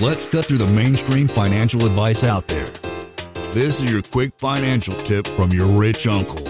Let's cut through the mainstream financial advice out there. This is your quick financial tip from your rich uncle.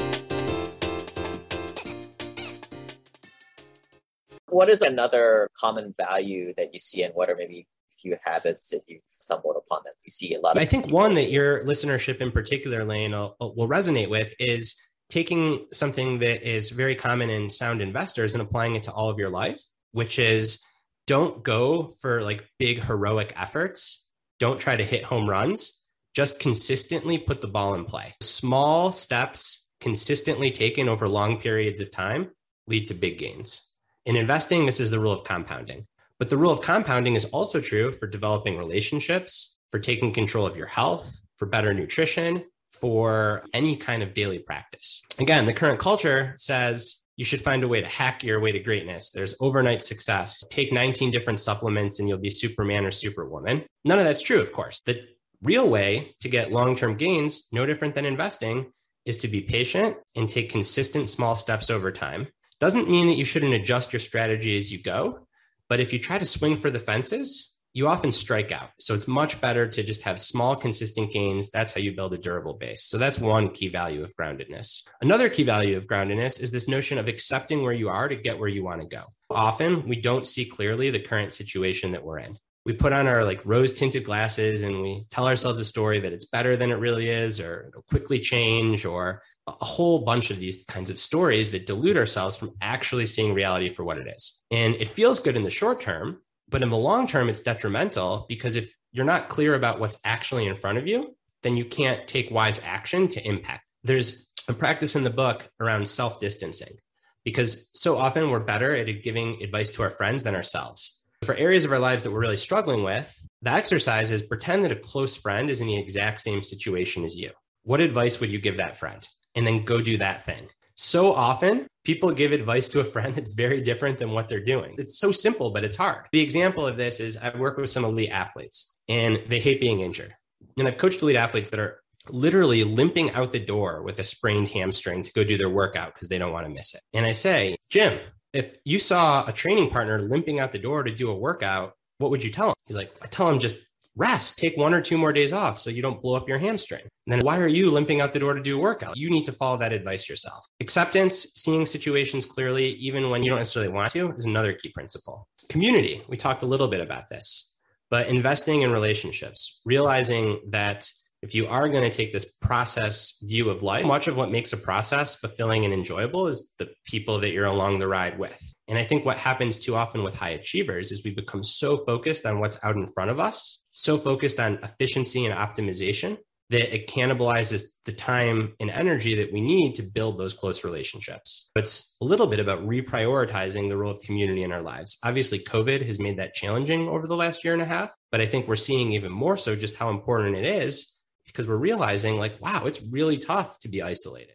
What is another common value that you see, and what are maybe a few habits that you've stumbled upon that you see a lot of? I think one that your listenership in particular, Lane, will, will resonate with is taking something that is very common in sound investors and applying it to all of your life, which is don't go for like big heroic efforts. Don't try to hit home runs. Just consistently put the ball in play. Small steps consistently taken over long periods of time lead to big gains. In investing, this is the rule of compounding. But the rule of compounding is also true for developing relationships, for taking control of your health, for better nutrition, for any kind of daily practice. Again, the current culture says you should find a way to hack your way to greatness. There's overnight success. Take 19 different supplements and you'll be Superman or Superwoman. None of that's true, of course. The real way to get long term gains, no different than investing, is to be patient and take consistent small steps over time. Doesn't mean that you shouldn't adjust your strategy as you go, but if you try to swing for the fences, you often strike out. So it's much better to just have small, consistent gains. That's how you build a durable base. So that's one key value of groundedness. Another key value of groundedness is this notion of accepting where you are to get where you want to go. Often we don't see clearly the current situation that we're in we put on our like rose tinted glasses and we tell ourselves a story that it's better than it really is or quickly change or a whole bunch of these kinds of stories that delude ourselves from actually seeing reality for what it is and it feels good in the short term but in the long term it's detrimental because if you're not clear about what's actually in front of you then you can't take wise action to impact there's a practice in the book around self distancing because so often we're better at giving advice to our friends than ourselves for areas of our lives that we're really struggling with, the exercise is pretend that a close friend is in the exact same situation as you. What advice would you give that friend? And then go do that thing. So often, people give advice to a friend that's very different than what they're doing. It's so simple, but it's hard. The example of this is I work with some elite athletes and they hate being injured. And I've coached elite athletes that are literally limping out the door with a sprained hamstring to go do their workout because they don't want to miss it. And I say, Jim, if you saw a training partner limping out the door to do a workout, what would you tell him? He's like, I tell him just rest, take one or two more days off so you don't blow up your hamstring. And then why are you limping out the door to do a workout? You need to follow that advice yourself. Acceptance, seeing situations clearly, even when you don't necessarily want to, is another key principle. Community, we talked a little bit about this, but investing in relationships, realizing that if you are going to take this process view of life, much of what makes a process fulfilling and enjoyable is the people that you're along the ride with. And I think what happens too often with high achievers is we become so focused on what's out in front of us, so focused on efficiency and optimization that it cannibalizes the time and energy that we need to build those close relationships. But it's a little bit about reprioritizing the role of community in our lives. Obviously, COVID has made that challenging over the last year and a half, but I think we're seeing even more so just how important it is because we're realizing like, wow, it's really tough to be isolated.